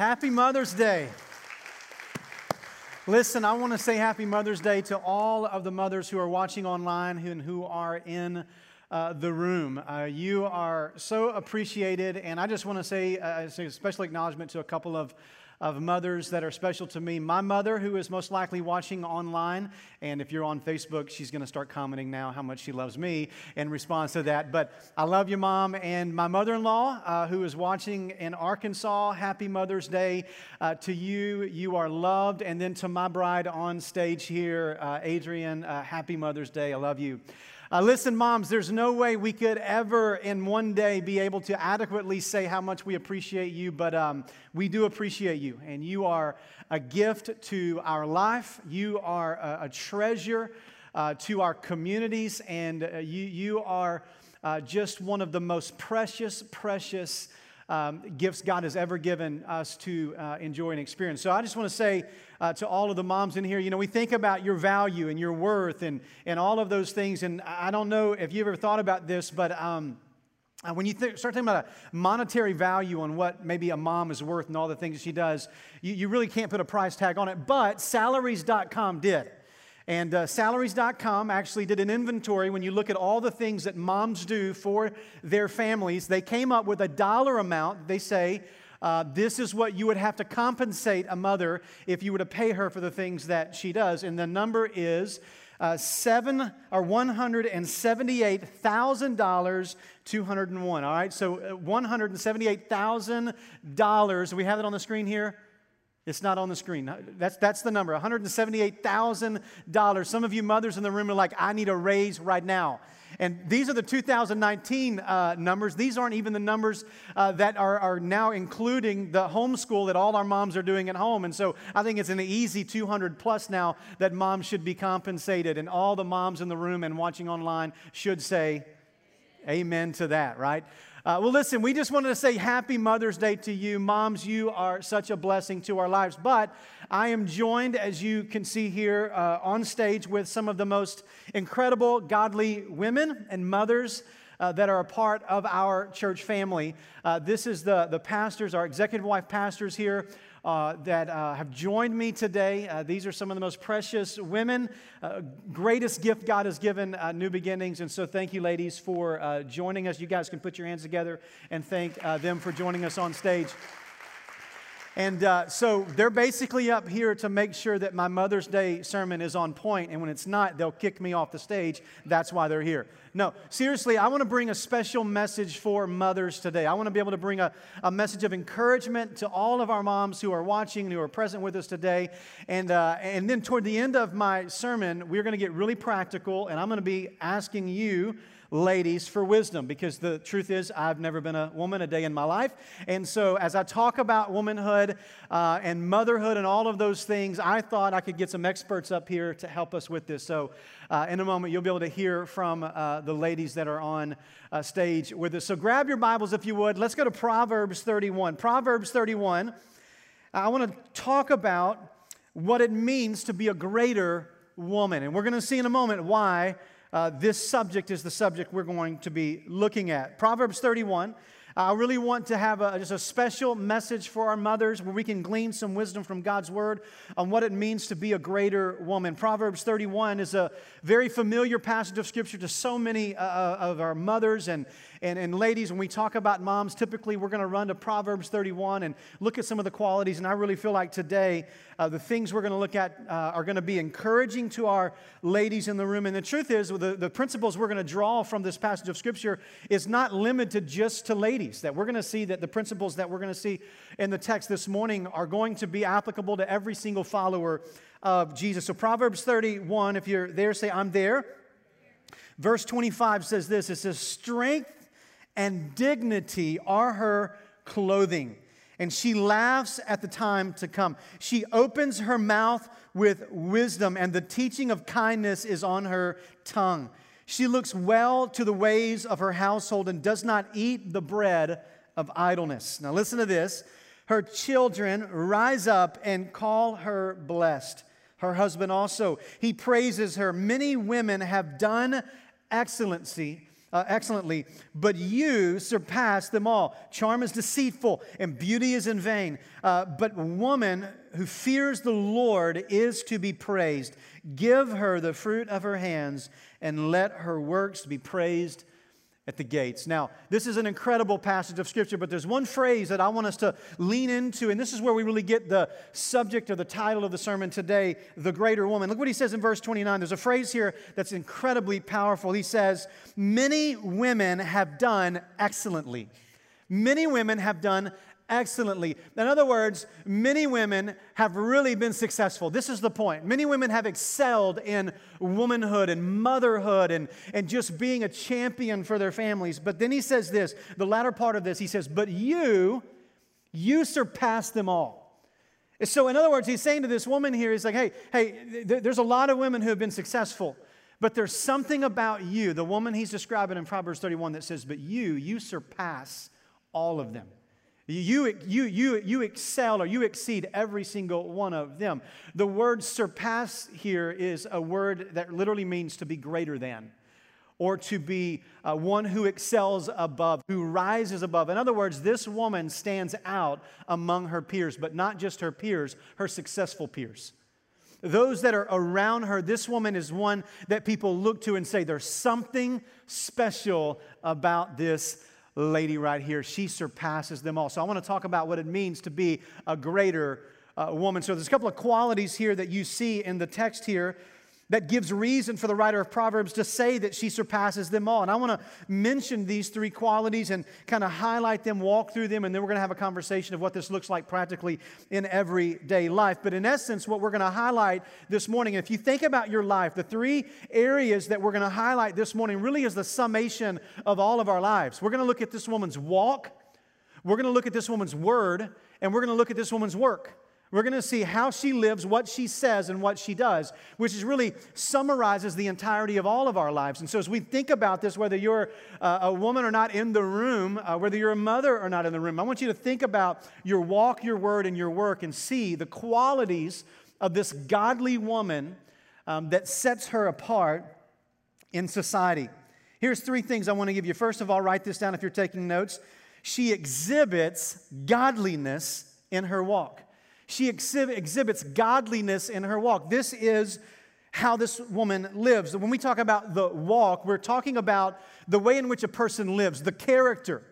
Happy Mother's Day. Listen, I want to say Happy Mother's Day to all of the mothers who are watching online and who are in uh, the room. Uh, you are so appreciated, and I just want to say, uh, special acknowledgement to a couple of of mothers that are special to me. My mother, who is most likely watching online, and if you're on Facebook, she's going to start commenting now how much she loves me in response to that. But I love you, Mom. And my mother in law, uh, who is watching in Arkansas, happy Mother's Day uh, to you. You are loved. And then to my bride on stage here, uh, Adrian, uh, happy Mother's Day. I love you. Uh, listen, moms, there's no way we could ever in one day be able to adequately say how much we appreciate you, but um, we do appreciate you. And you are a gift to our life, you are a, a treasure uh, to our communities, and uh, you, you are uh, just one of the most precious, precious um, gifts God has ever given us to uh, enjoy and experience. So I just want to say uh, to all of the moms in here, you know, we think about your value and your worth and, and all of those things. And I don't know if you've ever thought about this, but. Um, uh, when you th- start thinking about a monetary value on what maybe a mom is worth and all the things she does, you, you really can't put a price tag on it. But salaries.com did. And uh, salaries.com actually did an inventory when you look at all the things that moms do for their families. They came up with a dollar amount. They say, uh, this is what you would have to compensate a mother if you were to pay her for the things that she does. And the number is uh, seven or one hundred and seventy-eight thousand dollars, two hundred and one. All right, so uh, one hundred and seventy-eight thousand dollars. We have it on the screen here. It's not on the screen. That's, that's the number $178,000. Some of you mothers in the room are like, I need a raise right now. And these are the 2019 uh, numbers. These aren't even the numbers uh, that are, are now including the homeschool that all our moms are doing at home. And so I think it's an easy 200 plus now that moms should be compensated. And all the moms in the room and watching online should say, Amen to that, right? Uh, well, listen, we just wanted to say happy Mother's Day to you. Moms, you are such a blessing to our lives. But I am joined, as you can see here, uh, on stage with some of the most incredible, godly women and mothers. Uh, that are a part of our church family. Uh, this is the, the pastors, our executive wife pastors here uh, that uh, have joined me today. Uh, these are some of the most precious women, uh, greatest gift God has given uh, New Beginnings. And so, thank you, ladies, for joining us. You guys can put your hands together and thank them for joining us on stage. And uh, so they're basically up here to make sure that my Mother's Day sermon is on point, and when it's not, they'll kick me off the stage. That's why they're here. No, seriously, I want to bring a special message for mothers today. I want to be able to bring a, a message of encouragement to all of our moms who are watching and who are present with us today. And, uh, and then toward the end of my sermon, we're going to get really practical, and I'm going to be asking you ladies for wisdom because the truth is, I've never been a woman a day in my life. And so, as I talk about womanhood uh, and motherhood and all of those things, I thought I could get some experts up here to help us with this. So, uh, in a moment, you'll be able to hear from uh, the ladies that are on uh, stage with us. So, grab your Bibles if you would. Let's go to Proverbs 31. Proverbs 31. I want to talk about what it means to be a greater woman. And we're going to see in a moment why uh, this subject is the subject we're going to be looking at. Proverbs 31. I really want to have a, just a special message for our mothers where we can glean some wisdom from God's word on what it means to be a greater woman. Proverbs 31 is a very familiar passage of scripture to so many uh, uh of our mothers and, and, and ladies, when we talk about moms, typically we're going to run to Proverbs 31 and look at some of the qualities. And I really feel like today, uh, the things we're going to look at uh, are going to be encouraging to our ladies in the room. And the truth is, the, the principles we're going to draw from this passage of Scripture is not limited just to ladies. That we're going to see that the principles that we're going to see in the text this morning are going to be applicable to every single follower of Jesus. So, Proverbs 31, if you're there, say, I'm there. Verse 25 says this it says, Strength and dignity are her clothing. And she laughs at the time to come. She opens her mouth with wisdom, and the teaching of kindness is on her tongue. She looks well to the ways of her household and does not eat the bread of idleness. Now, listen to this. Her children rise up and call her blessed. Her husband also, he praises her. Many women have done excellency uh, excellently, but you surpass them all. Charm is deceitful and beauty is in vain. Uh, but woman who fears the Lord is to be praised. Give her the fruit of her hands and let her works be praised at the gates. Now, this is an incredible passage of Scripture, but there's one phrase that I want us to lean into, and this is where we really get the subject or the title of the sermon today the greater woman. Look what he says in verse 29. There's a phrase here that's incredibly powerful. He says, Many women have done excellently. Many women have done excellently. In other words, many women have really been successful. This is the point. Many women have excelled in womanhood and motherhood and, and just being a champion for their families. But then he says this the latter part of this, he says, But you, you surpass them all. So, in other words, he's saying to this woman here, he's like, Hey, hey, there's a lot of women who have been successful. But there's something about you, the woman he's describing in Proverbs 31, that says, But you, you surpass all of them. You, you, you, you excel or you exceed every single one of them. The word surpass here is a word that literally means to be greater than or to be uh, one who excels above, who rises above. In other words, this woman stands out among her peers, but not just her peers, her successful peers. Those that are around her, this woman is one that people look to and say, There's something special about this lady right here. She surpasses them all. So I want to talk about what it means to be a greater uh, woman. So there's a couple of qualities here that you see in the text here that gives reason for the writer of Proverbs to say that she surpasses them all. And I want to mention these three qualities and kind of highlight them, walk through them, and then we're going to have a conversation of what this looks like practically in everyday life. But in essence, what we're going to highlight this morning, if you think about your life, the three areas that we're going to highlight this morning really is the summation of all of our lives. We're going to look at this woman's walk, we're going to look at this woman's word, and we're going to look at this woman's work. We're going to see how she lives, what she says, and what she does, which is really summarizes the entirety of all of our lives. And so, as we think about this, whether you're uh, a woman or not in the room, uh, whether you're a mother or not in the room, I want you to think about your walk, your word, and your work and see the qualities of this godly woman um, that sets her apart in society. Here's three things I want to give you. First of all, write this down if you're taking notes. She exhibits godliness in her walk. She exhibits godliness in her walk. This is how this woman lives. When we talk about the walk, we're talking about the way in which a person lives, the character.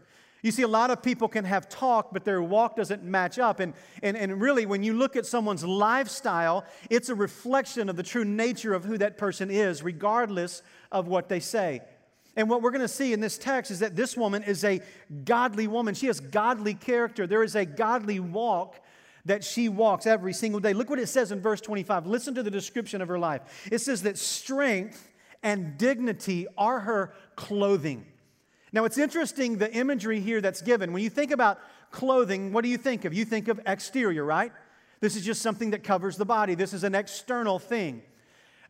You see, a lot of people can have talk, but their walk doesn't match up. And, and, and really, when you look at someone's lifestyle, it's a reflection of the true nature of who that person is, regardless of what they say. And what we're going to see in this text is that this woman is a godly woman. She has godly character. There is a godly walk that she walks every single day. Look what it says in verse 25. Listen to the description of her life. It says that strength and dignity are her clothing. Now, it's interesting the imagery here that's given. When you think about clothing, what do you think of? You think of exterior, right? This is just something that covers the body, this is an external thing.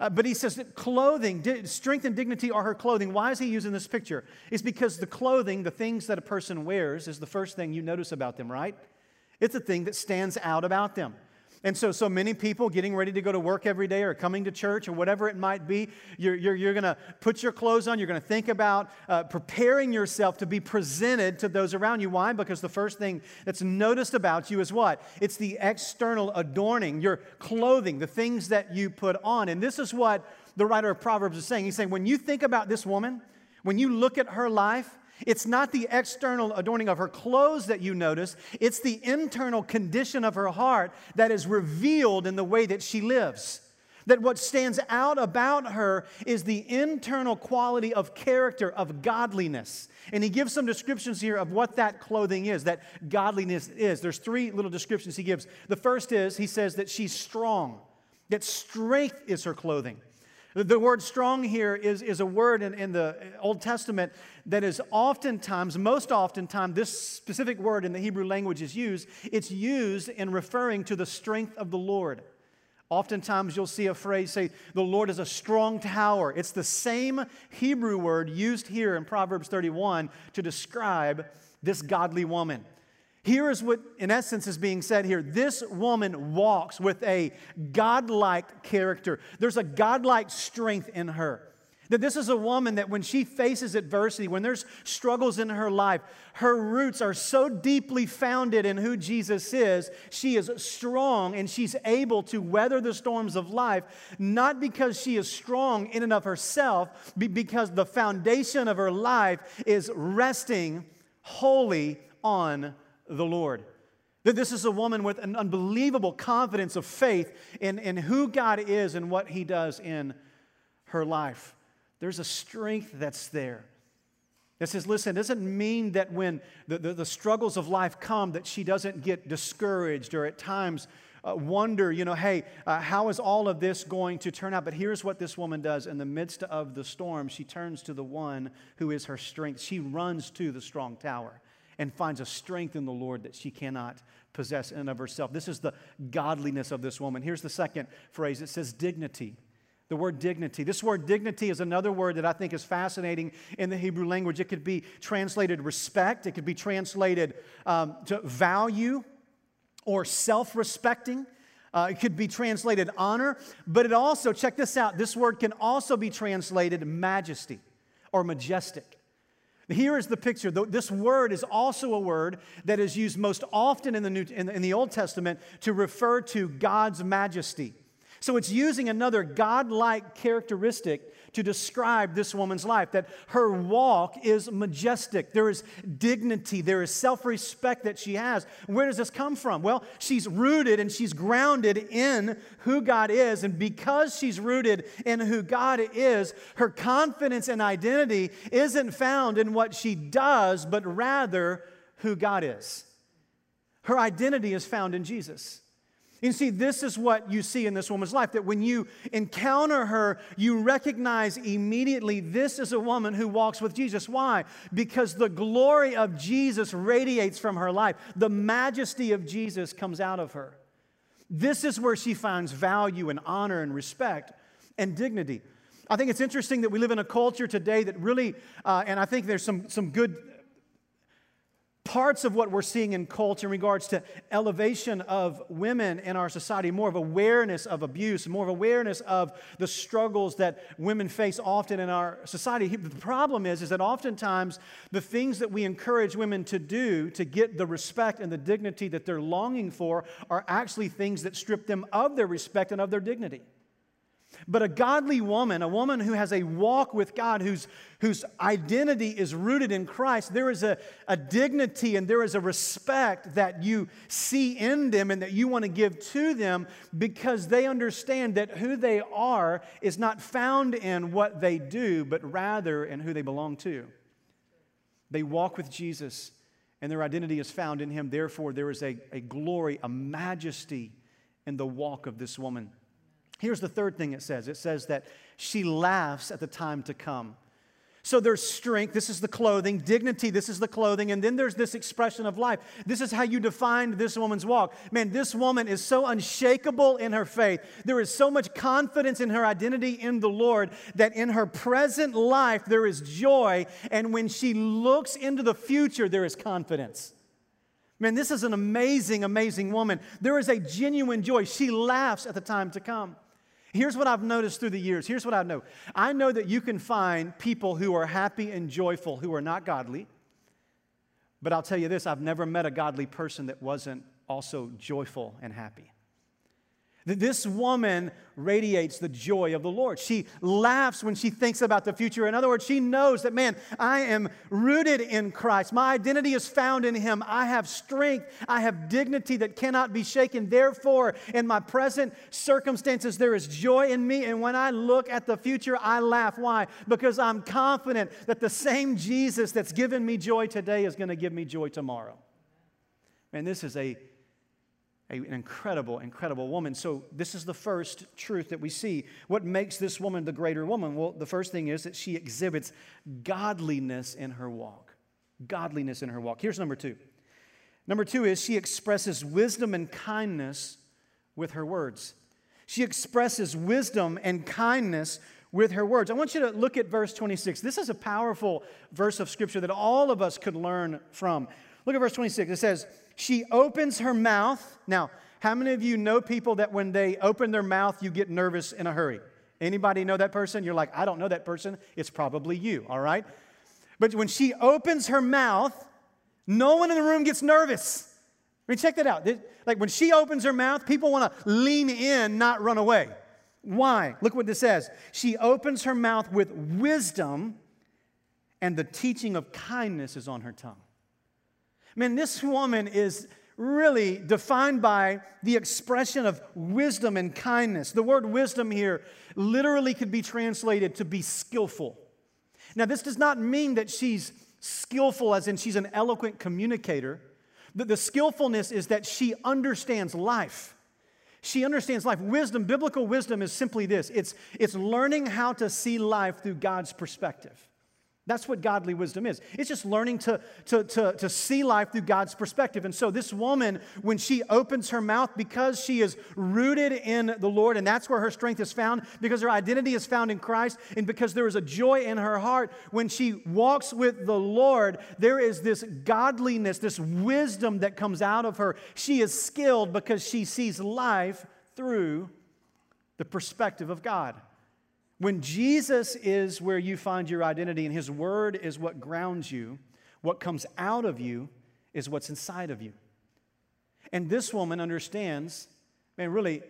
Uh, but he says that clothing, di- strength and dignity are her clothing. Why is he using this picture? It's because the clothing, the things that a person wears, is the first thing you notice about them, right? It's a thing that stands out about them. And so, so many people getting ready to go to work every day or coming to church or whatever it might be, you're, you're, you're going to put your clothes on. You're going to think about uh, preparing yourself to be presented to those around you. Why? Because the first thing that's noticed about you is what? It's the external adorning, your clothing, the things that you put on. And this is what the writer of Proverbs is saying. He's saying, when you think about this woman, when you look at her life, it's not the external adorning of her clothes that you notice, it's the internal condition of her heart that is revealed in the way that she lives. That what stands out about her is the internal quality of character, of godliness. And he gives some descriptions here of what that clothing is, that godliness is. There's three little descriptions he gives. The first is he says that she's strong, that strength is her clothing. The word strong here is, is a word in, in the Old Testament that is oftentimes, most oftentimes, this specific word in the Hebrew language is used. It's used in referring to the strength of the Lord. Oftentimes, you'll see a phrase say, The Lord is a strong tower. It's the same Hebrew word used here in Proverbs 31 to describe this godly woman. Here is what, in essence, is being said here. This woman walks with a godlike character. There's a godlike strength in her. That this is a woman that when she faces adversity, when there's struggles in her life, her roots are so deeply founded in who Jesus is, she is strong and she's able to weather the storms of life, not because she is strong in and of herself, but because the foundation of her life is resting wholly on the Lord. That this is a woman with an unbelievable confidence of faith in, in who God is and what He does in her life. There's a strength that's there. That says, listen, it doesn't mean that when the, the, the struggles of life come that she doesn't get discouraged or at times uh, wonder, you know, hey, uh, how is all of this going to turn out? But here's what this woman does in the midst of the storm she turns to the one who is her strength. She runs to the strong tower and finds a strength in the Lord that she cannot possess in and of herself. This is the godliness of this woman. Here's the second phrase it says dignity. The word dignity. This word dignity is another word that I think is fascinating in the Hebrew language. It could be translated respect, it could be translated um, to value or self respecting. Uh, it could be translated honor, but it also, check this out, this word can also be translated majesty or majestic. Here is the picture. This word is also a word that is used most often in the, New, in the Old Testament to refer to God's majesty. So it's using another godlike characteristic to describe this woman's life that her walk is majestic. There is dignity, there is self respect that she has. Where does this come from? Well, she's rooted and she's grounded in who God is. And because she's rooted in who God is, her confidence and identity isn't found in what she does, but rather who God is. Her identity is found in Jesus. You see, this is what you see in this woman's life that when you encounter her, you recognize immediately this is a woman who walks with Jesus. Why? Because the glory of Jesus radiates from her life, the majesty of Jesus comes out of her. This is where she finds value and honor and respect and dignity. I think it's interesting that we live in a culture today that really, uh, and I think there's some, some good parts of what we're seeing in culture in regards to elevation of women in our society, more of awareness of abuse, more of awareness of the struggles that women face often in our society. The problem is, is that oftentimes the things that we encourage women to do to get the respect and the dignity that they're longing for are actually things that strip them of their respect and of their dignity. But a godly woman, a woman who has a walk with God, whose, whose identity is rooted in Christ, there is a, a dignity and there is a respect that you see in them and that you want to give to them because they understand that who they are is not found in what they do, but rather in who they belong to. They walk with Jesus and their identity is found in Him. Therefore, there is a, a glory, a majesty in the walk of this woman. Here's the third thing it says it says that she laughs at the time to come. So there's strength, this is the clothing, dignity, this is the clothing, and then there's this expression of life. This is how you defined this woman's walk. Man, this woman is so unshakable in her faith. There is so much confidence in her identity in the Lord that in her present life there is joy, and when she looks into the future, there is confidence. Man, this is an amazing, amazing woman. There is a genuine joy. She laughs at the time to come. Here's what I've noticed through the years. Here's what I know I know that you can find people who are happy and joyful who are not godly. But I'll tell you this I've never met a godly person that wasn't also joyful and happy. This woman radiates the joy of the Lord. She laughs when she thinks about the future. In other words, she knows that, man, I am rooted in Christ. My identity is found in Him. I have strength. I have dignity that cannot be shaken. Therefore, in my present circumstances, there is joy in me. And when I look at the future, I laugh. Why? Because I'm confident that the same Jesus that's given me joy today is going to give me joy tomorrow. Man, this is a an incredible, incredible woman. So, this is the first truth that we see. What makes this woman the greater woman? Well, the first thing is that she exhibits godliness in her walk. Godliness in her walk. Here's number two. Number two is she expresses wisdom and kindness with her words. She expresses wisdom and kindness with her words. I want you to look at verse 26. This is a powerful verse of scripture that all of us could learn from. Look at verse 26. It says, She opens her mouth. Now, how many of you know people that when they open their mouth, you get nervous in a hurry? Anybody know that person? You're like, I don't know that person. It's probably you, all right? But when she opens her mouth, no one in the room gets nervous. I mean, check that out. Like when she opens her mouth, people want to lean in, not run away. Why? Look what this says. She opens her mouth with wisdom, and the teaching of kindness is on her tongue. Man, this woman is really defined by the expression of wisdom and kindness. The word wisdom here literally could be translated to be skillful. Now, this does not mean that she's skillful as in she's an eloquent communicator. The, the skillfulness is that she understands life. She understands life. Wisdom, biblical wisdom, is simply this it's, it's learning how to see life through God's perspective. That's what godly wisdom is. It's just learning to, to, to, to see life through God's perspective. And so, this woman, when she opens her mouth, because she is rooted in the Lord, and that's where her strength is found, because her identity is found in Christ, and because there is a joy in her heart, when she walks with the Lord, there is this godliness, this wisdom that comes out of her. She is skilled because she sees life through the perspective of God. When Jesus is where you find your identity and His Word is what grounds you, what comes out of you is what's inside of you. And this woman understands, man, really,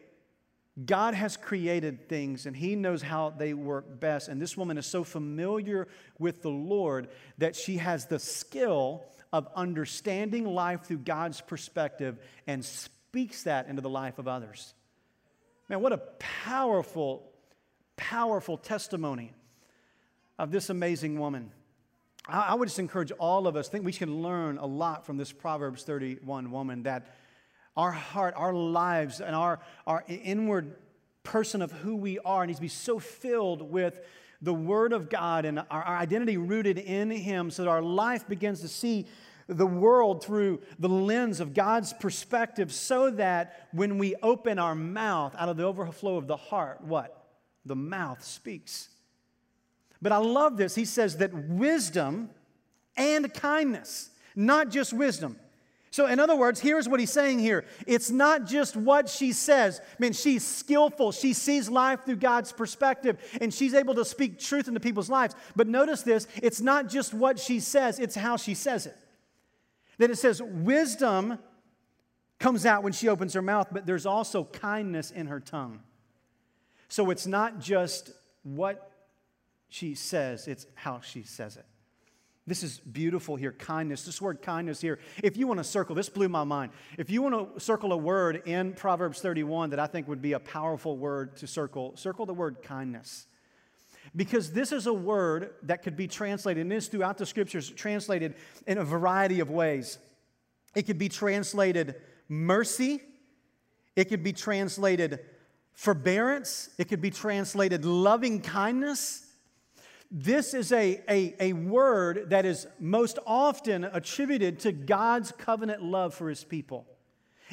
God has created things and He knows how they work best. And this woman is so familiar with the Lord that she has the skill of understanding life through God's perspective and speaks that into the life of others. Man, what a powerful powerful testimony of this amazing woman. I, would just encourage all of us, I think we can learn a lot from this Proverbs 31 woman that our heart, our lives, and our, our inward person of who we are needs to be so filled with the Word of God and our, our identity rooted in Him so that our life begins to see the world through the lens of God's perspective so that when we open our mouth out of the overflow of the heart, what? The mouth speaks. But I love this. He says that wisdom and kindness, not just wisdom. So, in other words, here's what he's saying here it's not just what she says. I mean, she's skillful. She sees life through God's perspective, and she's able to speak truth into people's lives. But notice this it's not just what she says, it's how she says it. That it says wisdom comes out when she opens her mouth, but there's also kindness in her tongue. So it's not just what she says, it's how she says it. This is beautiful here. Kindness. This word kindness here. If you want to circle, this blew my mind. If you want to circle a word in Proverbs 31 that I think would be a powerful word to circle, circle the word kindness. Because this is a word that could be translated, and is throughout the scriptures translated in a variety of ways. It could be translated mercy, it could be translated forbearance, it could be translated loving kindness. This is a, a, a word that is most often attributed to God's covenant love for his people.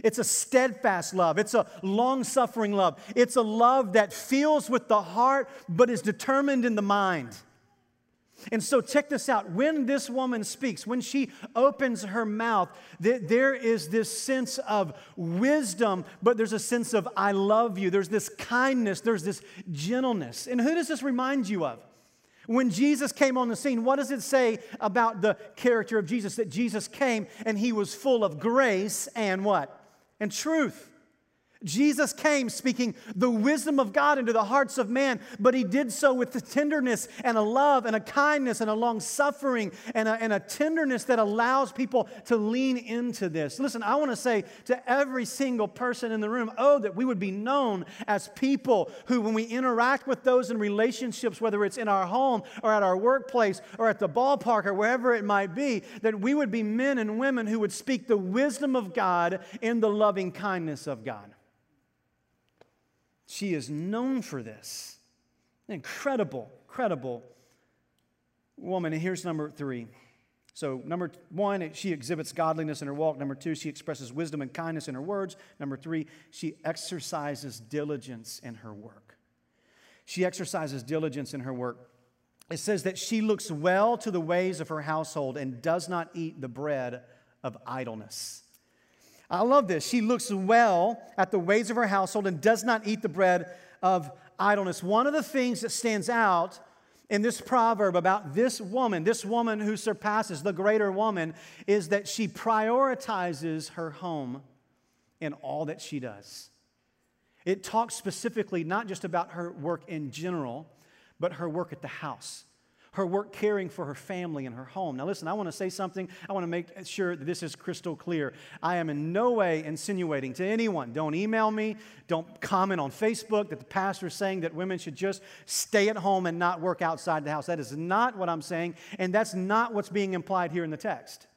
It's a steadfast love. It's a long suffering love. It's a love that feels with the heart but is determined in the mind. And so, check this out. When this woman speaks, when she opens her mouth, there is this sense of wisdom, but there's a sense of I love you. There's this kindness, there's this gentleness. And who does this remind you of? When Jesus came on the scene, what does it say about the character of Jesus? That Jesus came and he was full of grace and what? And truth. Jesus came speaking the wisdom of God into the hearts of man, but he did so with the tenderness and a love and a kindness and a long suffering and a, and a tenderness that allows people to lean into this. Listen, I want to say to every single person in the room, oh, that we would be known as people who, when we interact with those in relationships, whether it's in our home or at our workplace or at the ballpark or wherever it might be, that we would be men and women who would speak the wisdom of God in the loving kindness of God. She is known for this. Incredible, incredible woman. And here's number three. So, number one, she exhibits godliness in her walk. Number two, she expresses wisdom and kindness in her words. Number three, she exercises diligence in her work. She exercises diligence in her work. It says that she looks well to the ways of her household and does not eat the bread of idleness. I love this. She looks well at the ways of her household and does not eat the bread of idleness. One of the things that stands out in this proverb about this woman, this woman who surpasses the greater woman, is that she prioritizes her home in all that she does. It talks specifically not just about her work in general, but her work at the house her work caring for her family and her home. Now, listen, I want to say something. I want to make sure that this is crystal clear. I am in no way insinuating to anyone, don't email me, don't comment on Facebook that the pastor is saying that women should just stay at home and not work outside the house. That is not what I'm saying, and that's not what's being implied here in the text.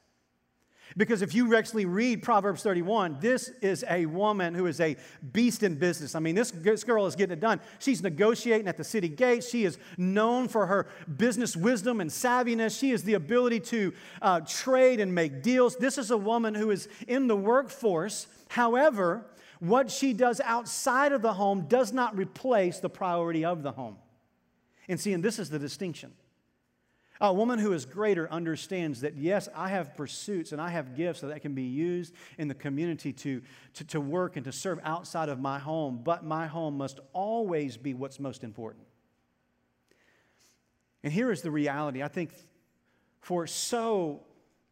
Because if you actually read Proverbs 31, this is a woman who is a beast in business. I mean, this, this girl is getting it done. She's negotiating at the city gates. She is known for her business wisdom and savviness. She has the ability to uh, trade and make deals. This is a woman who is in the workforce. However, what she does outside of the home does not replace the priority of the home. And see, and this is the distinction. A woman who is greater understands that, yes, I have pursuits and I have gifts that can be used in the community to, to, to work and to serve outside of my home, but my home must always be what's most important. And here is the reality. I think for so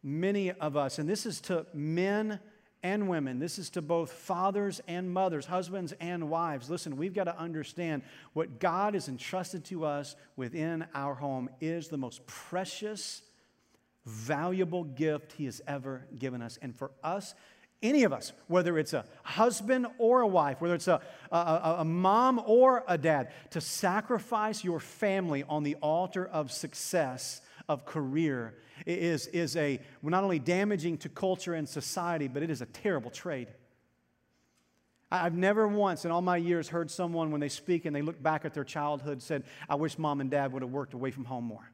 many of us, and this is to men and women. This is to both fathers and mothers, husbands and wives. Listen, we've got to understand what God has entrusted to us within our home is the most precious, valuable gift He has ever given us. And for us, any of us, whether it's a husband or a wife, whether it's a, a, a, mom or a dad, to sacrifice your family on the altar of success, of career, is, is a, not only damaging to culture and society, but it is a terrible trade. I've never once in all my years heard someone, when they speak and they look back at their childhood, said, I wish mom and dad would have worked away from home more.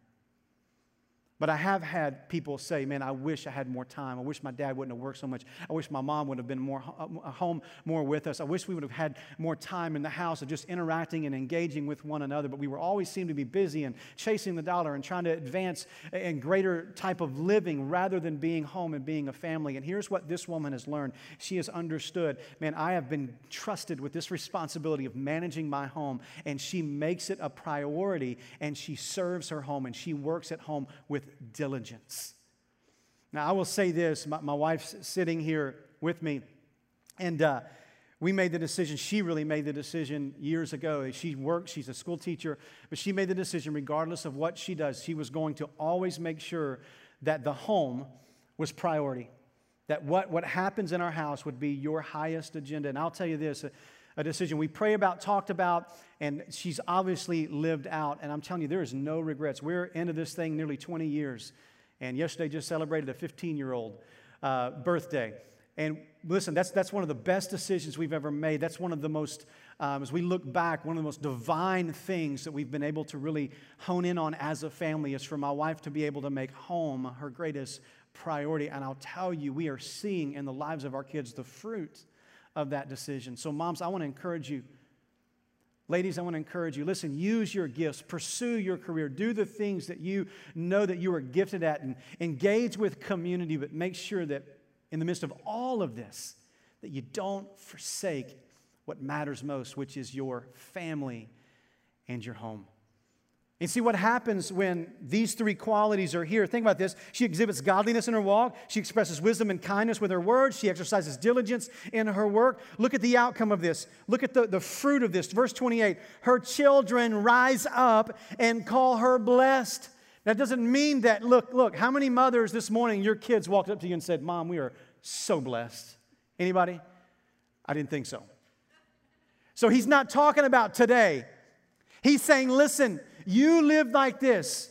But I have had people say, man, I wish I had more time. I wish my dad wouldn't have worked so much. I wish my mom would have been more uh, home more with us. I wish we would have had more time in the house of just interacting and engaging with one another. But we were always seemed to be busy and chasing the dollar and trying to advance in greater type of living rather than being home and being a family. And here's what this woman has learned. She has understood, man, I have been trusted with this responsibility of managing my home. And she makes it a priority and she serves her home and she works at home with diligence. Now, I will say this my, my wife's sitting here with me, and uh, we made the decision. She really made the decision years ago. She works, she's a school teacher, but she made the decision, regardless of what she does, she was going to always make sure that the home was priority. That what, what happens in our house would be your highest agenda. And I'll tell you this a decision we pray about, talked about, and she's obviously lived out. And I'm telling you, there is no regrets. We're into this thing nearly 20 years. And yesterday just celebrated a 15 year old uh, birthday. And listen, that's, that's one of the best decisions we've ever made. That's one of the most, um, as we look back, one of the most divine things that we've been able to really hone in on as a family is for my wife to be able to make home her greatest priority. And I'll tell you, we are seeing in the lives of our kids the fruit of that decision. So, moms, I want to encourage you. Ladies, I want to encourage you. Listen, use your gifts, pursue your career, do the things that you know that you are gifted at, and engage with community, but make sure that in the midst of all of this, that you don't forsake what matters most, which is your family and your home. And see what happens when these three qualities are here. Think about this. She exhibits godliness in her walk. She expresses wisdom and kindness with her words. She exercises diligence in her work. Look at the outcome of this. Look at the, the fruit of this. Verse 28 Her children rise up and call her blessed. That doesn't mean that, look, look, how many mothers this morning, your kids walked up to you and said, Mom, we are so blessed? Anybody? I didn't think so. So he's not talking about today. He's saying, listen, you live like this.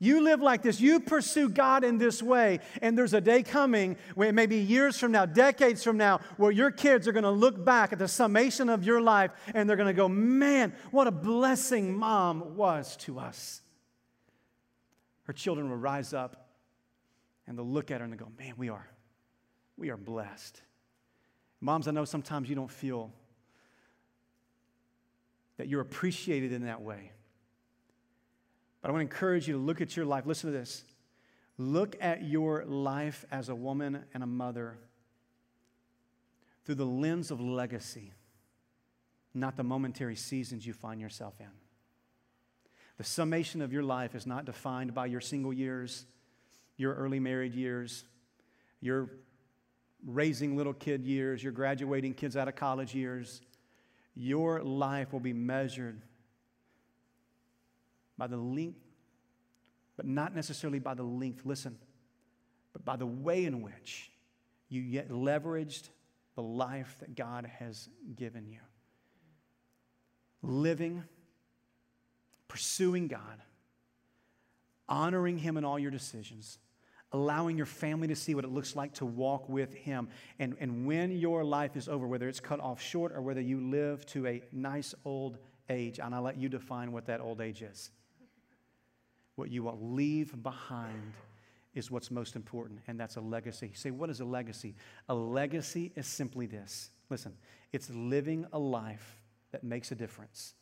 You live like this. You pursue God in this way. And there's a day coming, where maybe years from now, decades from now, where your kids are going to look back at the summation of your life and they're going to go, man, what a blessing mom was to us. Her children will rise up and they'll look at her and they'll go, man, we are, we are blessed. Moms, I know sometimes you don't feel that you're appreciated in that way. But I want to encourage you to look at your life. Listen to this. Look at your life as a woman and a mother through the lens of legacy. not the momentary seasons you find yourself in. The summation of your life is not defined by your single years, your early married years, your raising little kid years, your graduating kids out of college years. Your life will be measured by the length, but not necessarily by the length, listen, but by the way in which you yet leveraged the life that God has given you. Living, pursuing God, honoring Him in all your decisions, allowing your family to see what it looks like to walk with Him. And, and when your life is over, whether it's cut off short or whether you live to a nice old age, and I'll let you define what that old age is. What you will leave behind is what's most important, and that's a legacy. Say, what is a legacy? A legacy is simply this listen, it's living a life that makes a difference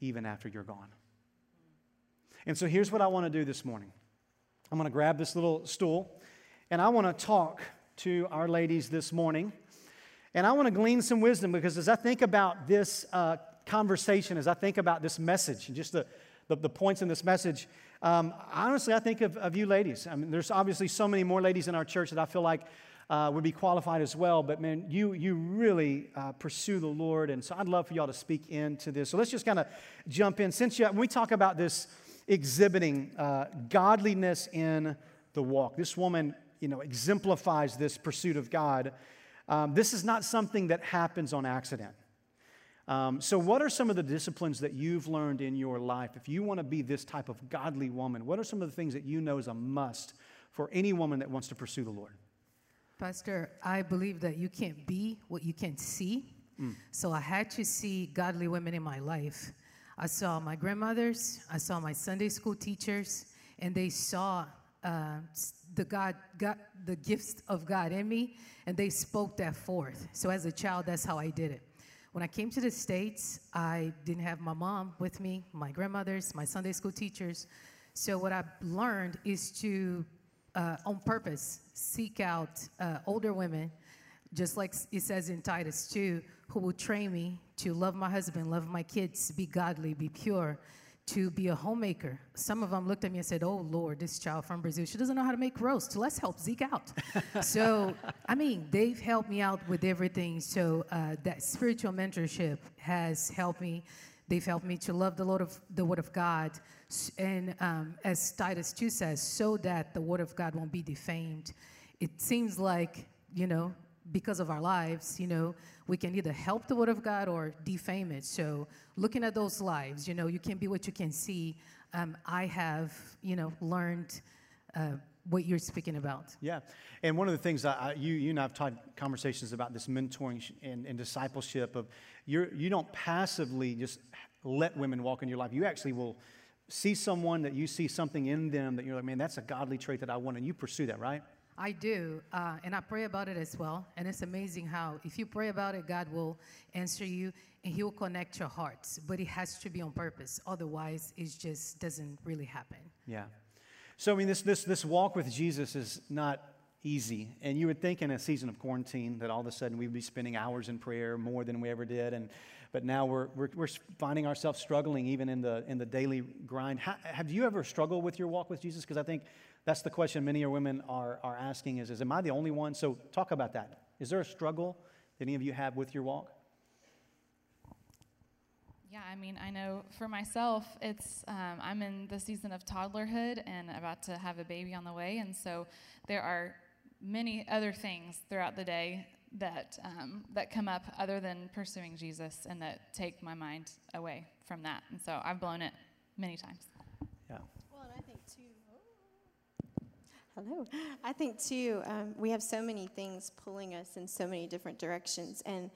even after you're gone. And so here's what I want to do this morning I'm going to grab this little stool and I want to talk to our ladies this morning. And I want to glean some wisdom because as I think about this uh, conversation, as I think about this message, and just the, the, the points in this message, um, honestly, I think of, of you ladies. I mean, there's obviously so many more ladies in our church that I feel like uh, would be qualified as well. But man, you, you really uh, pursue the Lord. And so I'd love for y'all to speak into this. So let's just kind of jump in. Since you, when we talk about this exhibiting uh, godliness in the walk. This woman, you know, exemplifies this pursuit of God. Um, this is not something that happens on accident. Um, so, what are some of the disciplines that you've learned in your life? If you want to be this type of godly woman, what are some of the things that you know is a must for any woman that wants to pursue the Lord? Pastor, I believe that you can't be what you can't see. Mm. So, I had to see godly women in my life. I saw my grandmothers, I saw my Sunday school teachers, and they saw uh, the God, God, the gifts of God in me, and they spoke that forth. So as a child, that's how I did it. When I came to the States, I didn't have my mom with me, my grandmothers, my Sunday school teachers. So what I learned is to, uh, on purpose, seek out uh, older women, just like it says in Titus 2, who will train me to love my husband, love my kids, be godly, be pure, to be a homemaker. Some of them looked at me and said, Oh Lord, this child from Brazil, she doesn't know how to make roast. Let's help Zeke out. so, I mean, they've helped me out with everything. So, uh, that spiritual mentorship has helped me. They've helped me to love the Lord of the Word of God, and um, as Titus 2 says, so that the Word of God won't be defamed. It seems like, you know, because of our lives, you know, we can either help the word of God or defame it. So, looking at those lives, you know, you can be what you can see. Um, I have, you know, learned uh, what you're speaking about. Yeah, and one of the things I, you, you and I've had conversations about this mentoring and, and discipleship of you're, you don't passively just let women walk in your life. You actually will see someone that you see something in them that you're like, man, that's a godly trait that I want, and you pursue that, right? I do, uh, and I pray about it as well. And it's amazing how, if you pray about it, God will answer you and He will connect your hearts. But it has to be on purpose. Otherwise, it just doesn't really happen. Yeah. So, I mean, this, this, this walk with Jesus is not easy. And you would think in a season of quarantine that all of a sudden we'd be spending hours in prayer more than we ever did. And, but now we're, we're, we're finding ourselves struggling even in the, in the daily grind. How, have you ever struggled with your walk with Jesus? Because I think that's the question many of women are, are asking is, is, am I the only one? So talk about that. Is there a struggle that any of you have with your walk? Yeah, I mean, I know for myself, it's um, I'm in the season of toddlerhood and about to have a baby on the way, and so there are many other things throughout the day that um, that come up other than pursuing Jesus and that take my mind away from that, and so I've blown it many times. Yeah. Hello. I think, too, um, we have so many things pulling us in so many different directions. And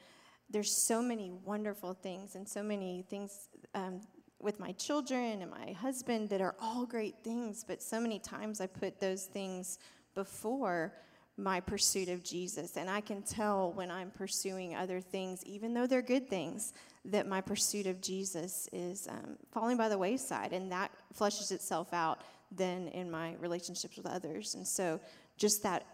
there's so many wonderful things and so many things um, with my children and my husband that are all great things. But so many times I put those things before my pursuit of Jesus. And I can tell when I'm pursuing other things, even though they're good things, that my pursuit of Jesus is um, falling by the wayside. And that flushes itself out than in my relationships with others. And so just that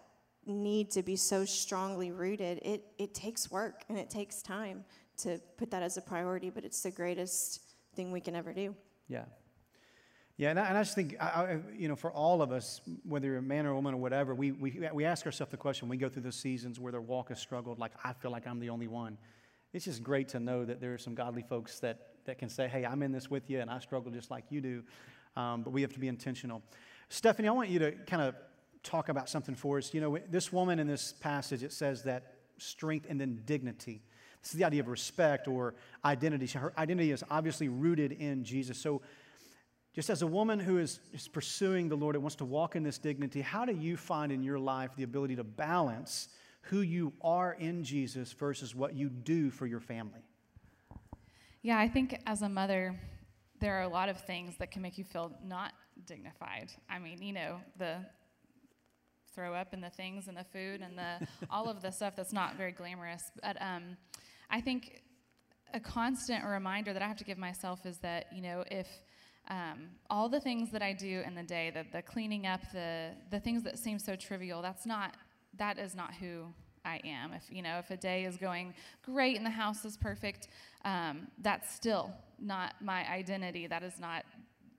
need to be so strongly rooted, it, it takes work and it takes time to put that as a priority, but it's the greatest thing we can ever do. Yeah. Yeah, and I, and I just think, I, I, you know, for all of us, whether you're a man or a woman or whatever, we, we, we ask ourselves the question, we go through those seasons where their walk has struggled, like, I feel like I'm the only one. It's just great to know that there are some godly folks that, that can say, hey, I'm in this with you, and I struggle just like you do. Um, but we have to be intentional. Stephanie, I want you to kind of talk about something for us. You know, this woman in this passage, it says that strength and then dignity. This is the idea of respect or identity. Her identity is obviously rooted in Jesus. So, just as a woman who is, is pursuing the Lord and wants to walk in this dignity, how do you find in your life the ability to balance who you are in Jesus versus what you do for your family? Yeah, I think as a mother, there are a lot of things that can make you feel not dignified. I mean, you know, the throw up and the things and the food and the all of the stuff that's not very glamorous. But um, I think a constant reminder that I have to give myself is that you know if um, all the things that I do in the day, the, the cleaning up, the, the things that seem so trivial, that's not, that is not who I am. If, you know, if a day is going great and the house is perfect, um, that's still not my identity. That is not,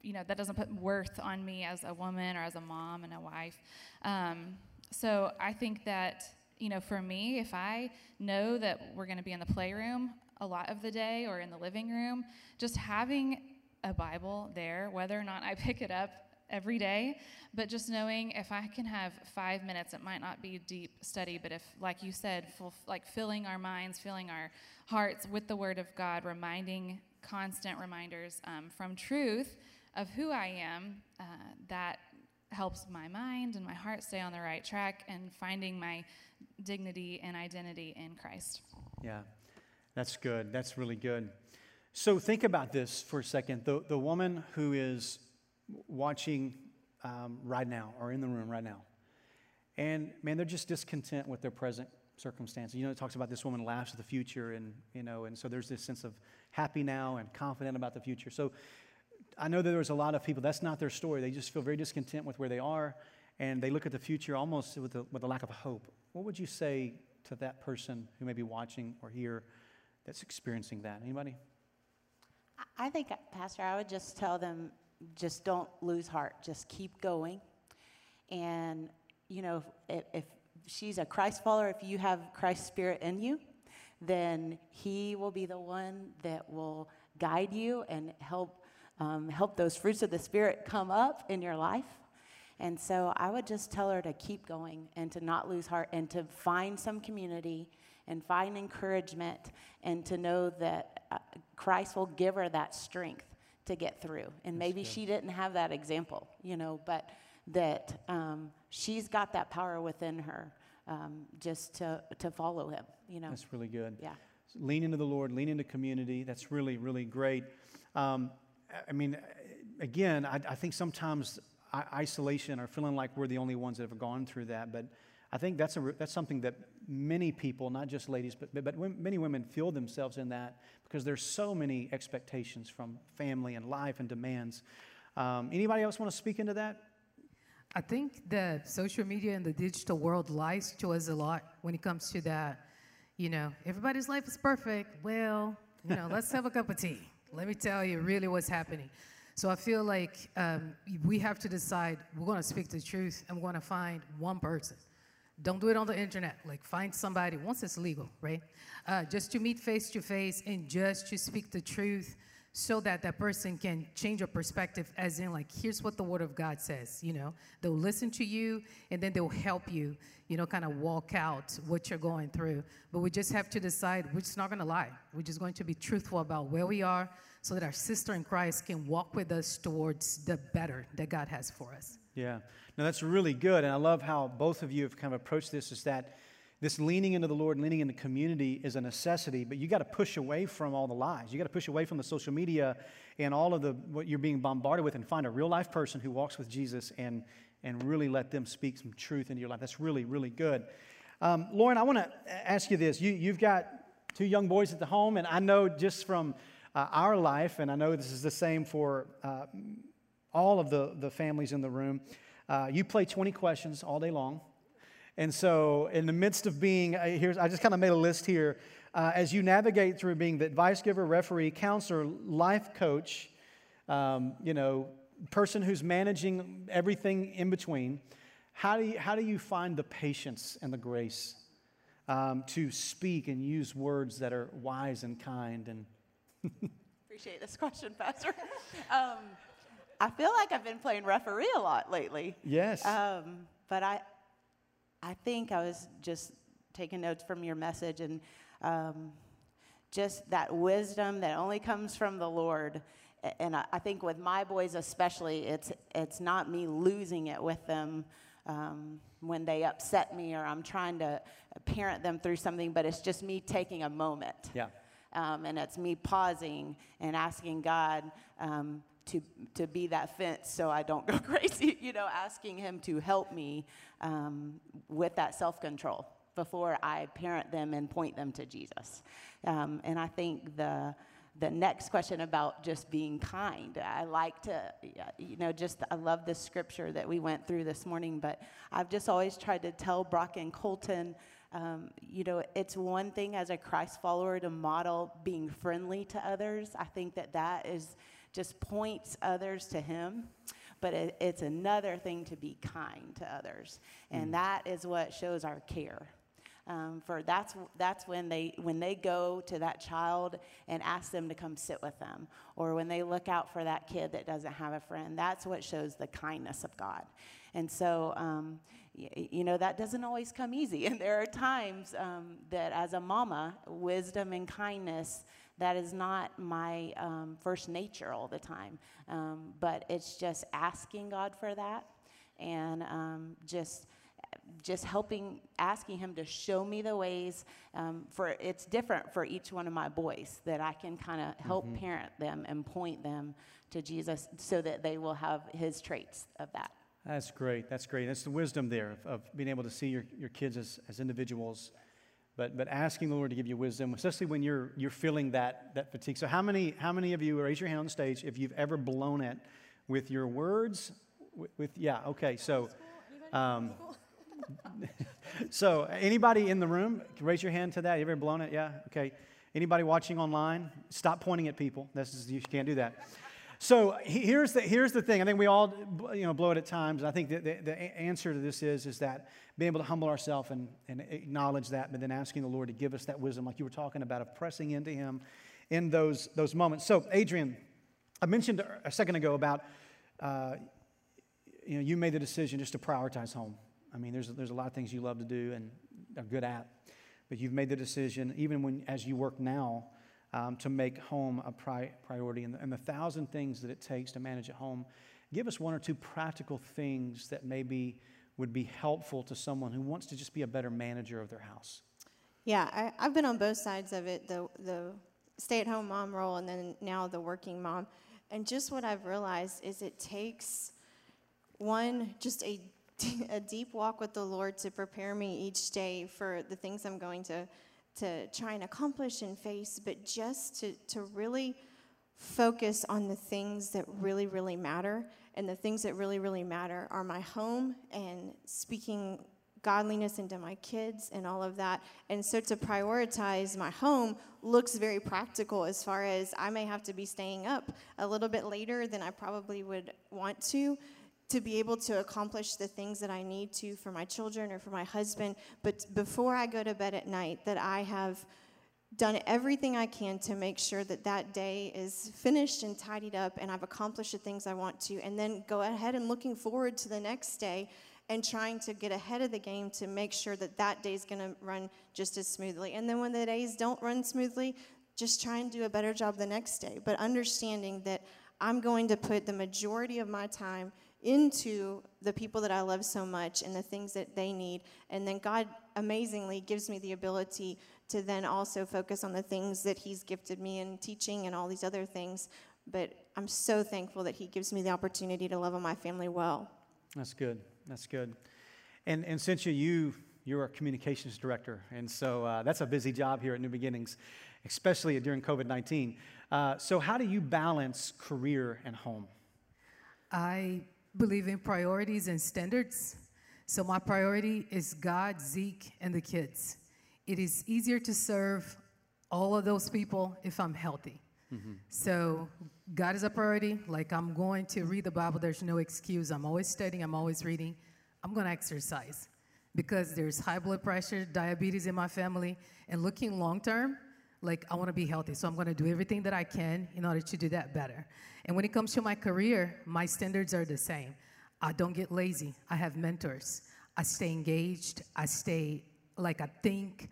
you know, that doesn't put worth on me as a woman or as a mom and a wife. Um, so I think that, you know, for me, if I know that we're going to be in the playroom a lot of the day or in the living room, just having a Bible there, whether or not I pick it up every day, but just knowing if I can have five minutes, it might not be deep study, but if, like you said, full, like filling our minds, filling our hearts with the Word of God, reminding constant reminders um, from truth of who I am, uh, that helps my mind and my heart stay on the right track and finding my dignity and identity in Christ. Yeah, that's good. That's really good. So think about this for a second. The, the woman who is watching um, right now or in the room right now, and man, they're just discontent with their present circumstances. You know, it talks about this woman laughs at the future, and you know, and so there's this sense of happy now and confident about the future. So I know that there's a lot of people that's not their story. They just feel very discontent with where they are, and they look at the future almost with a, with a lack of hope. What would you say to that person who may be watching or here that's experiencing that? Anybody? I think, Pastor, I would just tell them just don't lose heart, just keep going. And, you know, if, if she's a Christ follower, if you have Christ's spirit in you, then he will be the one that will guide you and help um, help those fruits of the spirit come up in your life. And so I would just tell her to keep going and to not lose heart and to find some community and find encouragement and to know that uh, Christ will give her that strength to get through. And maybe she didn't have that example, you know, but that um, she's got that power within her um, just to, to follow him, you know. That's really good. Yeah. Lean into the Lord, lean into community. That's really, really great. Um, I mean, again, I, I think sometimes isolation or feeling like we're the only ones that have gone through that, but I think that's, a, that's something that many people, not just ladies, but, but, but many women feel themselves in that because there's so many expectations from family and life and demands. Um, anybody else want to speak into that? I think that social media and the digital world lies to us a lot when it comes to that. You know, everybody's life is perfect. Well, you know, let's have a cup of tea. Let me tell you really what's happening. So I feel like um, we have to decide we're going to speak the truth and we're going to find one person don't do it on the internet. Like, find somebody, once it's legal, right? Uh, just to meet face to face and just to speak the truth so that that person can change your perspective, as in, like, here's what the Word of God says, you know? They'll listen to you and then they'll help you, you know, kind of walk out what you're going through. But we just have to decide we're just not going to lie. We're just going to be truthful about where we are so that our sister in Christ can walk with us towards the better that God has for us. Yeah. Now, that's really good. And I love how both of you have kind of approached this is that this leaning into the Lord, and leaning into community is a necessity, but you got to push away from all the lies. You got to push away from the social media and all of the what you're being bombarded with and find a real life person who walks with Jesus and, and really let them speak some truth into your life. That's really, really good. Um, Lauren, I want to ask you this. You, you've got two young boys at the home, and I know just from uh, our life, and I know this is the same for uh, all of the, the families in the room. Uh, you play 20 questions all day long. And so, in the midst of being, here's, I just kind of made a list here. uh, as you navigate through being the advice giver, referee, counselor, life coach, um, you know, person who's managing everything in between, how do you, how do you find the patience and the grace um, to speak and use words that are wise and kind and Appreciate this question, Pastor. um, I feel like I've been playing referee a lot lately. yes Um, but I, I think I was just taking notes from your message and um, just that wisdom that only comes from the Lord. And I, I think with my boys especially, it's it's not me losing it with them um, when they upset me or I'm trying to parent them through something, but it's just me taking a moment. yeah Um, and it's me pausing and asking God um, to, to be that fence so I don't go crazy, you know, asking Him to help me um, with that self control before I parent them and point them to Jesus. Um, and I think the, the next question about just being kind, I like to, you know, just, I love this scripture that we went through this morning, but I've just always tried to tell Brock and Colton, um, you know, it's one thing as a Christ follower to model being friendly to others. I think that that is just points others to Him. But it, it's another thing to be kind to others, and that is what shows our care. Um, for that's that's when they when they go to that child and ask them to come sit with them, or when they look out for that kid that doesn't have a friend. That's what shows the kindness of God. And so, um, you know, that doesn't always come easy. And there are times um, that, as a mama, wisdom and kindness, that is not my um, first nature all the time. Um, but it's just asking God for that and um, just just helping asking him to show me the ways um, for it's different for each one of my boys that i can kind of help parent them and point them to jesus so that they will have his traits of that That's great. That's great. That's the wisdom there of, of being able to see your, your kids as, as individuals, but, but asking the Lord to give you wisdom, especially when you're, you're feeling that, that fatigue. So, how many, how many of you, raise your hand on stage, if you've ever blown it with your words? With, with yeah, okay. So, um, so anybody in the room, raise your hand to that. You ever blown it? Yeah, okay. Anybody watching online? Stop pointing at people. This is, you can't do that. So here's the, here's the thing. I think we all you know, blow it at times. And I think the, the answer to this is, is that being able to humble ourselves and, and acknowledge that, but then asking the Lord to give us that wisdom, like you were talking about, of pressing into Him in those, those moments. So, Adrian, I mentioned a second ago about uh, you know, you made the decision just to prioritize home. I mean, there's, there's a lot of things you love to do and are good at, but you've made the decision, even when as you work now, um, to make home a pri- priority and the, and the thousand things that it takes to manage at home. Give us one or two practical things that maybe would be helpful to someone who wants to just be a better manager of their house. Yeah, I, I've been on both sides of it the, the stay at home mom role and then now the working mom. And just what I've realized is it takes one, just a, a deep walk with the Lord to prepare me each day for the things I'm going to, to try and accomplish and face, but just to, to really focus on the things that really, really matter. And the things that really, really matter are my home and speaking godliness into my kids and all of that. And so to prioritize my home looks very practical as far as I may have to be staying up a little bit later than I probably would want to to be able to accomplish the things that I need to for my children or for my husband. But before I go to bed at night, that I have done everything I can to make sure that that day is finished and tidied up and I've accomplished the things I want to, and then go ahead and looking forward to the next day and trying to get ahead of the game to make sure that that day is going to run just as smoothly. And then when the days don't run smoothly, just try and do a better job the next day. But understanding that I'm going to put the majority of my time into the people that I love so much and the things that they need. And then God amazingly gives me the ability to then also focus on the things that He's gifted me in teaching and all these other things. But I'm so thankful that He gives me the opportunity to love on my family well. That's good. That's good. And, and since you, you, you're a communications director, and so uh, that's a busy job here at New Beginnings, especially during COVID 19. Uh, so, how do you balance career and home? I believe in priorities and standards. So my priority is God, Zeke, and the kids. It is easier to serve all of those people if I'm healthy. Mm-hmm. So God is a priority. Like I'm going to read the Bible. There's no excuse. I'm always studying. I'm always reading. I'm going to exercise because there's high blood pressure, diabetes in my family, and looking long term, like I want to be healthy. So I'm going to do everything that I can in order to do that better. And when it comes to my career, my standards are the same. I don't get lazy. I have mentors. I stay engaged. I stay like I think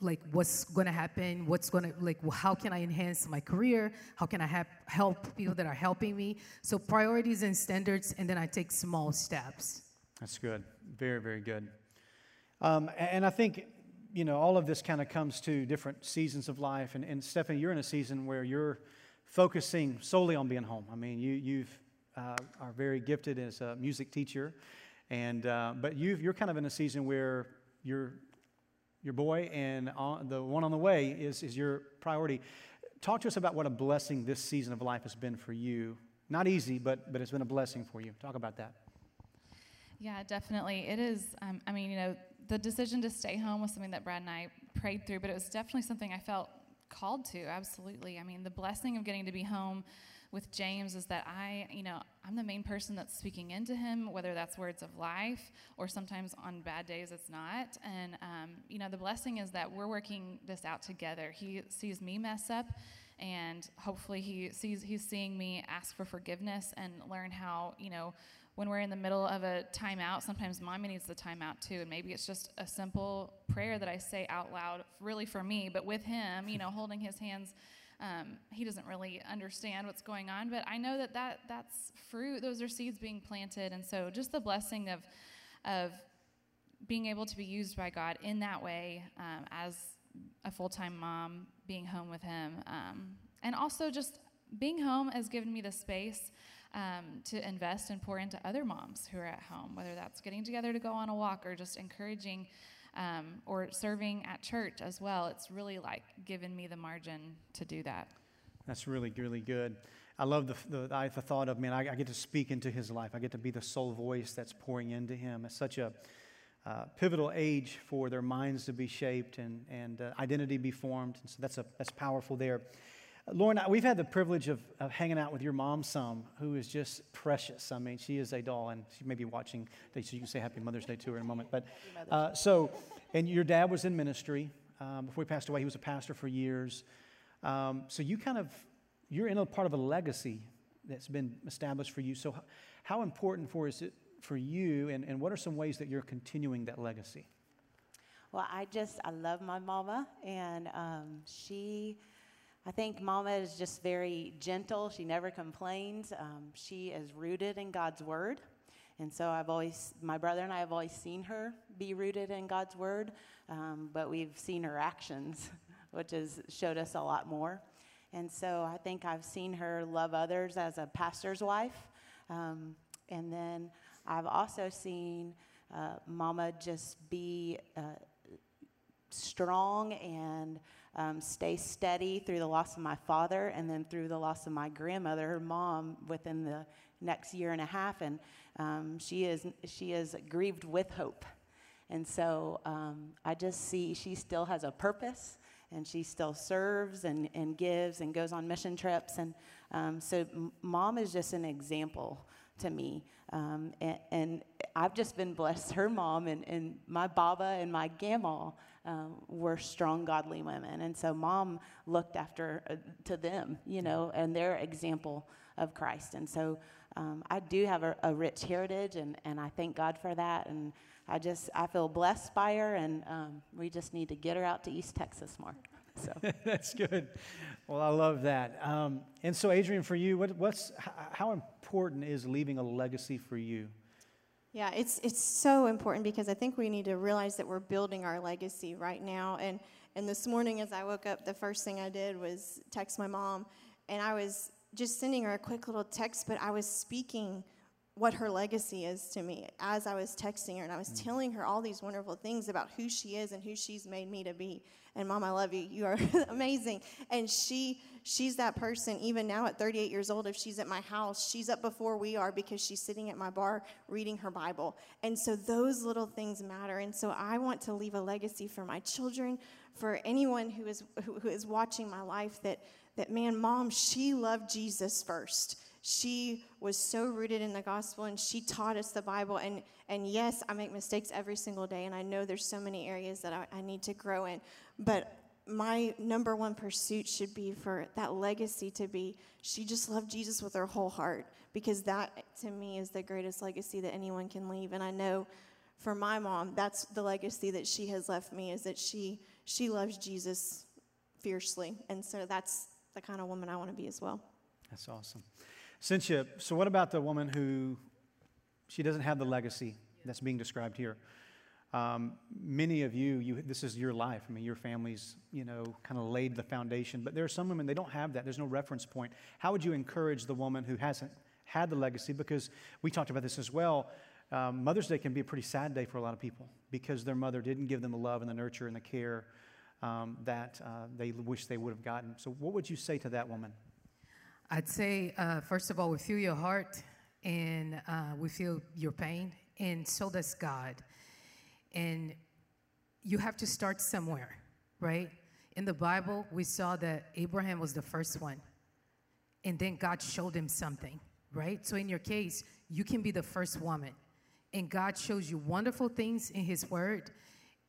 like what's going to happen what's going to like how can i enhance my career how can i help people that are helping me so priorities and standards and then i take small steps That's good. Very, very good. Um, and I think, you know, all of this kind of comes to different seasons of life. And, and Stephanie, you're in a season where you're focusing solely on being home. I mean, you you've, uh, are very gifted as a music teacher. And, uh, but you've, you're kind of in a season where your, your boy and on, the one on the way is, is your priority. Talk to us about what a blessing this season of life has been for you. Not easy, but, but it's been a blessing for you. Talk about that. Yeah, definitely. It is. Um, I mean, you know, the decision to stay home was something that Brad and I prayed through, but it was definitely something I felt called to. Absolutely. I mean, the blessing of getting to be home with James is that I, you know, I'm the main person that's speaking into him, whether that's words of life or sometimes on bad days it's not. And, um, you know, the blessing is that we're working this out together. He sees me mess up and hopefully he sees he's seeing me ask for forgiveness and learn how you know when we're in the middle of a timeout sometimes mommy needs the timeout too and maybe it's just a simple prayer that i say out loud really for me but with him you know holding his hands um, he doesn't really understand what's going on but i know that, that that's fruit. Those are seeds being planted and so just the blessing of of being able to be used by god in that way um, as a full-time mom being home with him um, and also just being home has given me the space um, to invest and pour into other moms who are at home whether that's getting together to go on a walk or just encouraging um, or serving at church as well it's really like given me the margin to do that That's really, really good. I love the, the, the thought of, man, I, I get to speak into his life. I get to be the sole voice that's pouring into him. It's such a uh, pivotal age for their minds to be shaped and, and uh, identity be formed. And so that's, a, that's powerful there. Lauren, we've had the privilege of, of hanging out with your mom some, who is just precious. I mean, she is a doll, and she may be watching, so you can say Happy Mother's Day to her in a moment. But uh, so, and your dad was in ministry. Um, before he passed away, he was a pastor for years. Um, so you kind of, you're in a part of a legacy that's been established for you. So how important for is it for you, and, and what are some ways that you're continuing that legacy? Well, I just, I love my mama, and um, she, I think mama is just very gentle. She never complains. Um, she is rooted in God's word. And so I've always, my brother and I have always seen her be rooted in God's word, um, but we've seen her actions, which has showed us a lot more. And so I think I've seen her love others as a pastor's wife. Um, and then I've also seen uh, Mama just be uh, strong and um, stay steady through the loss of my father and then through the loss of my grandmother, her mom, within the next year and a half. And um, she, is, she is grieved with hope. And so um, I just see she still has a purpose and she still serves and, and gives and goes on mission trips. And um, so mom is just an example to me. Um, and, and I've just been blessed. Her mom and, and my baba and my grandma um, were strong, godly women. And so mom looked after uh, to them, you know, and their example of Christ. And so um, I do have a, a rich heritage, and, and I thank God for that. And I just, I feel blessed by her, and um, we just need to get her out to East Texas more. So. That's good. Well, I love that. Um, and so, Adrian, for you, what, what's, how important is leaving a legacy for you? Yeah, it's it's so important because I think we need to realize that we're building our legacy right now. And and this morning, as I woke up, the first thing I did was text my mom, and I was just sending her a quick little text, but I was speaking what her legacy is to me as I was texting her, and I was mm. telling her all these wonderful things about who she is and who she's made me to be. And mom, I love you. You are amazing. And she she's that person even now at 38 years old if she's at my house she's up before we are because she's sitting at my bar reading her bible and so those little things matter and so i want to leave a legacy for my children for anyone who is, who, who is watching my life that, that, man, mom, she loved Jesus first. She was so rooted in the gospel and she taught us the Bible. And, and yes, I make mistakes every single day, and I know there's so many areas that I, I need to grow in. But my number one pursuit should be for that legacy to be she just loved Jesus with her whole heart because that to me is the greatest legacy that anyone can leave and I know for my mom that's the legacy that she has left me is that she she loves Jesus fiercely and so that's the kind of woman I want to be as well. That's awesome. Cynthia, so what about the woman who she doesn't have the legacy that's being described here? Um, many of you, you, this is your life. I mean, your family's, you know, kind of laid the foundation. But there are some women, they don't have that. There's no reference point. How would you encourage the woman who hasn't had the legacy? Because we talked about this as well. Um, Mother's Day can be a pretty sad day for a lot of people because their mother didn't give them the love and the nurture and the care um, that uh, they wish they would have gotten. So, what would you say to that woman? I'd say, uh, first of all, we feel your heart and uh, we feel your pain, and so does God. And you have to start somewhere, right? In the Bible, we saw that Abraham was the first one, and then God showed him something, right? So in your case, you can be the first woman, and God shows you wonderful things in His Word.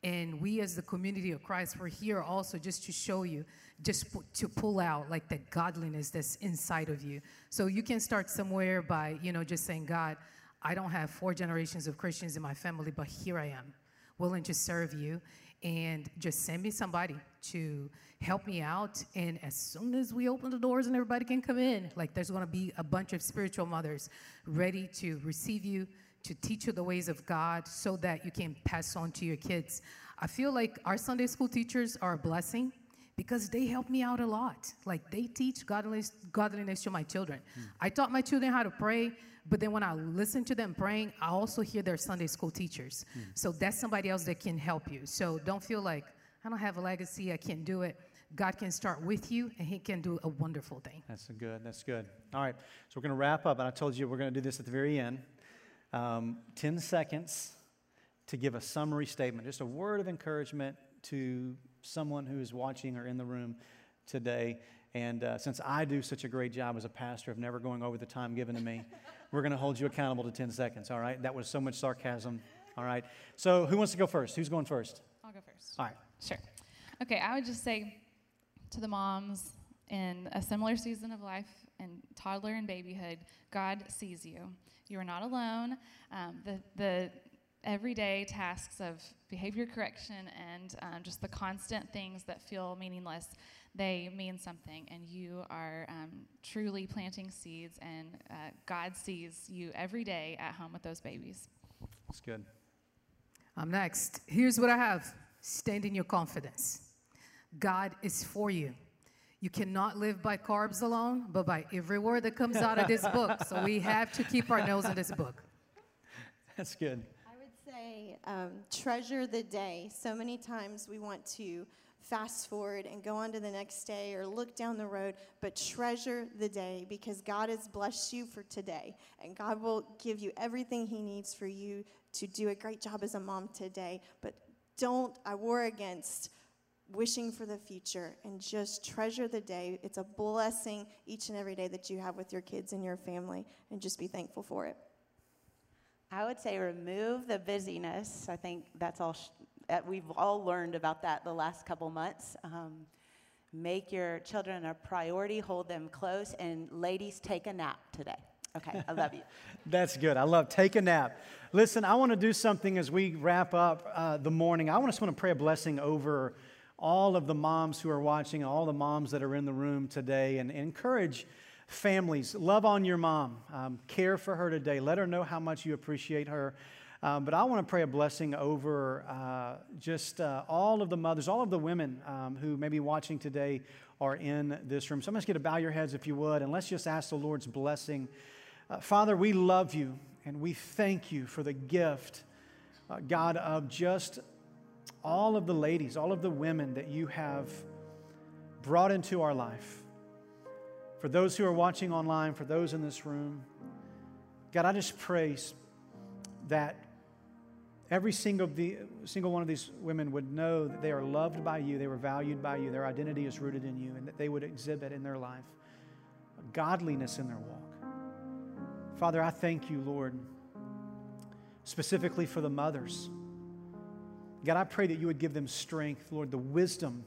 And we, as the community of Christ, we're here also just to show you, just to pull out like the godliness that's inside of you. So you can start somewhere by, you know, just saying, God, I don't have four generations of Christians in my family, but here I am willing to serve you and just send me somebody to help me out. And as soon as we open the doors and everybody can come in, like there's going to be a bunch of spiritual mothers ready to receive you, to teach you the ways of God so that you can pass on to your kids. I feel like our Sunday school teachers are a blessing because they help me out a lot. Like they teach godliness, godliness to my children. Mm. I taught my children how to pray. But then when I listen to them praying, I also hear their Sunday school teachers. Mm. So that's somebody else that can help you. So don't feel like I don't have a legacy, I can't do it. God can start with you and He can do a wonderful thing. That's good. That's good. All right. So we're going to wrap up. And I told you we're going to do this at the very end. Um, 10 seconds to give a summary statement, just a word of encouragement to someone who is watching or in the room today. And uh, since I do such a great job as a pastor of never going over the time given to me, we're going to hold you accountable to 10 seconds, all right? That was so much sarcasm, all right? So, who wants to go first? Who's going first? I'll go first. All right. Sure. Okay, I would just say to the moms in a similar season of life, in toddler and babyhood, God sees you. You are not alone. Um, the, the everyday tasks of behavior correction and um, just the constant things that feel meaningless they mean something, and you are um, truly planting seeds, and uh, God sees you every day at home with those babies. That's good. I'm next. Here's what I have stand in your confidence. God is for you. You cannot live by carbs alone, but by every word that comes out of this book. So we have to keep our nose in this book. That's good. Um, treasure the day. So many times we want to fast forward and go on to the next day or look down the road, but treasure the day because God has blessed you for today. And God will give you everything He needs for you to do a great job as a mom today. But don't, I war against wishing for the future and just treasure the day. It's a blessing each and every day that you have with your kids and your family, and just be thankful for it. I would say remove the busyness. I think that's all sh- we've all learned about that the last couple months. Um, make your children a priority, hold them close, and ladies, take a nap today. Okay, I love you. That's good. I love take a nap. Listen, I want to do something as we wrap up uh, the morning. I just want to pray a blessing over all of the moms who are watching, all the moms that are in the room today, and, and encourage families. Love on your mom. Um, care for her today. Let her know how much you appreciate her. Um, but I want to pray a blessing over uh, just uh, all of the mothers, all of the women um, who may be watching today are in this room. So I'm just going to bow your heads if you would, and let's just ask the Lord's blessing. Uh, Father, we love you and we thank you for the gift, uh, God, of just all of the ladies, all of the women that you have brought into our life. For those who are watching online, for those in this room, God, I just pray that every single, the, single one of these women would know that they are loved by you, they were valued by you, their identity is rooted in you, and that they would exhibit in their life godliness in their walk. Father, I thank you, Lord, specifically for the mothers. God, I pray that you would give them strength, Lord, the wisdom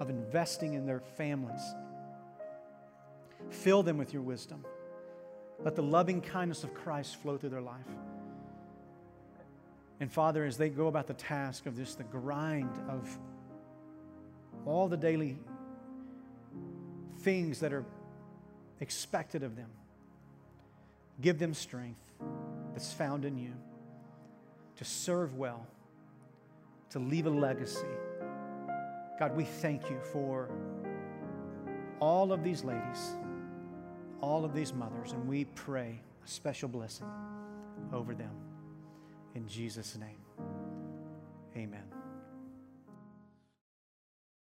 of investing in their families. Fill them with your wisdom. Let the loving kindness of Christ flow through their life. And Father, as they go about the task of this, the grind of all the daily things that are expected of them, give them strength that's found in you to serve well, to leave a legacy. God, we thank you for all of these ladies, all of these mothers, and we pray a special blessing over them. In Jesus' name, amen.